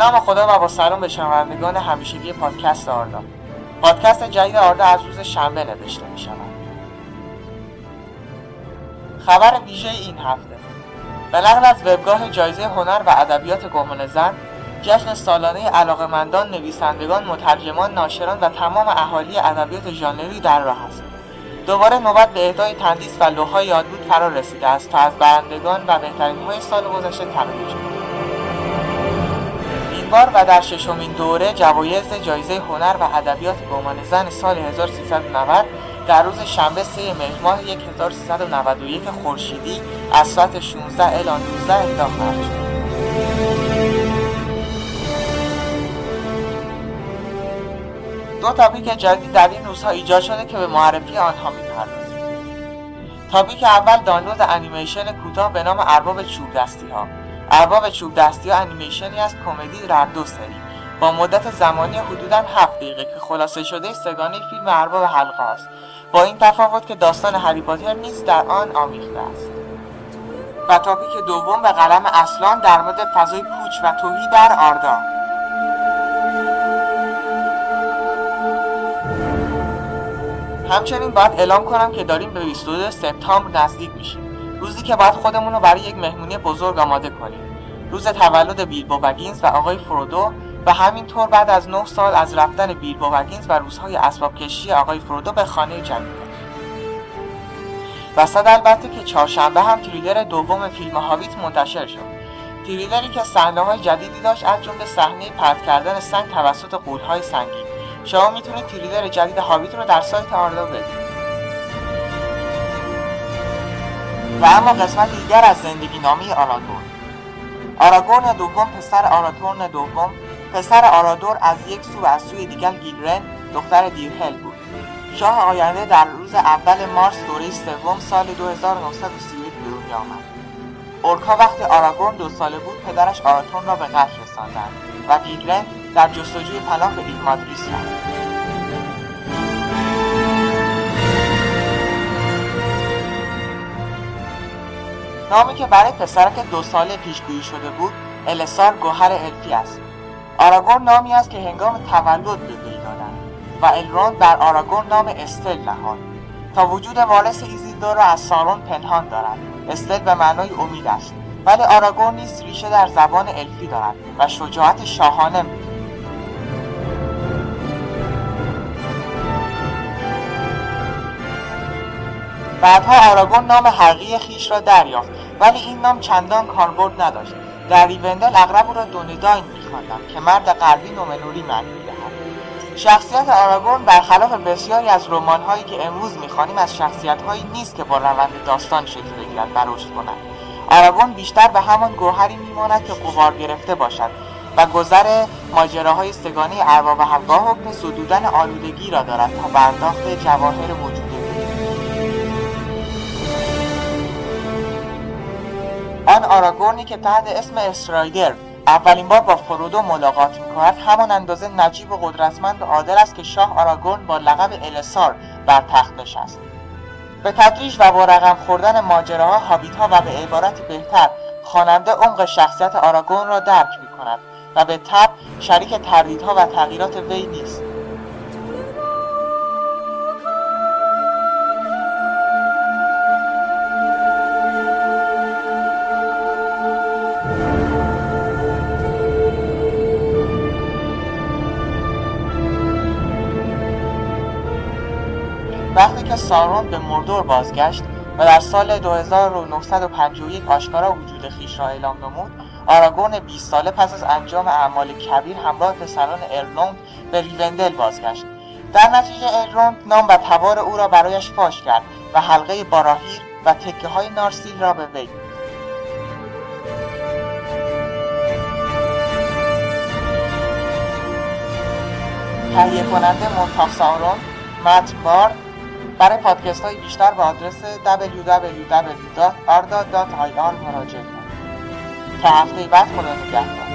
نام خدا و با سلام به شنوندگان همیشگی پادکست آردا پادکست جدید آردا از روز شنبه نوشته می شود. خبر ویژه این هفته. به نقل از وبگاه جایزه هنر و ادبیات گمان زن جشن سالانه علاقمندان نویسندگان مترجمان ناشران و تمام اهالی ادبیات ژانری در راه است. دوباره نوبت به اهدای تندیس و لوحهای یادبود فرا رسیده است تا از برندگان و بهترین های سال گذشته تقدیر بار و در ششمین دوره جوایز جایزه هنر و ادبیات گمان زن سال 1390 در روز شنبه 3 مهر ماه 1391 خورشیدی از ساعت 16 الی 19 اهدا خواهد شد. دو تاپیک جدید در این روزها ایجاد شده که به معرفی آنها می‌پردازیم. تاپیک اول دانلود انیمیشن کوتاه به نام ارباب چوب دستی ها. ارباب چوب دستی ها انیمیشنی است کمدی در دو سری. با مدت زمانی حدودا 7 دقیقه که خلاصه شده سگانه فیلم ارباب حلقه است. با این تفاوت که داستان هری پاتر نیز در آن آمیخته است. و تاپیک دوم به قلم اصلان در مورد فضای پوچ و توهی در آردا. همچنین باید اعلام کنم که داریم به 22 سپتامبر نزدیک میشیم. روزی که باید خودمون رو برای یک مهمونی بزرگ آماده کنیم. روز تولد بیلبو بگینز و آقای فرودو و همینطور بعد از 9 سال از رفتن بیلبو بگینز و روزهای اسباب کشی آقای فرودو به خانه جدید وسط البته که چهارشنبه هم تریلر دوم فیلم هاویت منتشر شد. تریلری که صحنه های جدیدی داشت از جمله صحنه پرت کردن سنگ توسط قولهای سنگی شما می‌تونید تریلر جدید هابیت رو در سایت آردا ببینید و اما قسمت دیگر از زندگی نامی آرادور آراگورن دوم پسر آراتورن دوم. پسر آرادور از یک سو و از سوی دیگر گیلرن دختر دیرهل بود. شاه آینده در روز اول مارس دوره سوم سال 2931 به دنیا آمد. اورکا وقتی آراگورن دو ساله بود پدرش آراتورن را به قتل رساندند و گیلرن در جستجوی پناه به ایلمادریس رفت. نامی که برای پسرک دو ساله پیشگویی شده بود السار گوهر الفی است. آراگون نامی است که هنگام تولد به وی دادند و الروند بر آراگون نام استل نهاد. تا وجود وارث ایزیدور را از سارون پنهان دارد. استل به معنای امید است. ولی آراگون نیز ریشه در زبان الفی دارد و شجاعت شاهانه بعدها آراگون نام حقیقی خیش را دریافت ولی این نام چندان کاربرد نداشت. در ریوندل اغلب او را دونداین میخواندند که مرد غربی نومنوری معنی می‌دهد. شخصیت آراگون برخلاف بسیاری از رمانهایی که امروز می‌خوانیم از شخصیتهایی نیست که با روند داستان شکل بگیرد و رشد کنند آراگون بیشتر به همان گوهری میماند که قوار گرفته باشد و گذر ماجراهای سگانه ارباب حلقا حکم زدودن آلودگی را دارد تا برداخت جواهر وجود. آن آراگورنی که تحت اسم استرایدر اولین بار با فرودو ملاقات می‌کند همان اندازه نجیب و قدرتمند و عادل است که شاه آراگورن با لقب السار بر تخت نشست. به تدریج و با رقم خوردن ماجراها هابیت ها و به عبارتی بهتر خواننده عمق شخصیت آراگون را درک می کند و به تب شریک تردیدها و تغییرات وی نیست. وقتی که سارون به مردور بازگشت و در سال 2951 آشکارا وجود خیش را اعلام نمود آراگون 20 ساله پس از انجام اعمال کبیر همراه پسران ارلوند به ریوندل بازگشت. در نتیجه ارلوند نام و تبار او را برایش فاش کرد و حلقه باراهیر و تکه های نارسیل را به وی. تهیه کننده منتاف سارون مت بار برای پادکست های بیشتر به آدرس www.arda.ir مراجعه کنید. تا هفته بعد خدا نگهدار.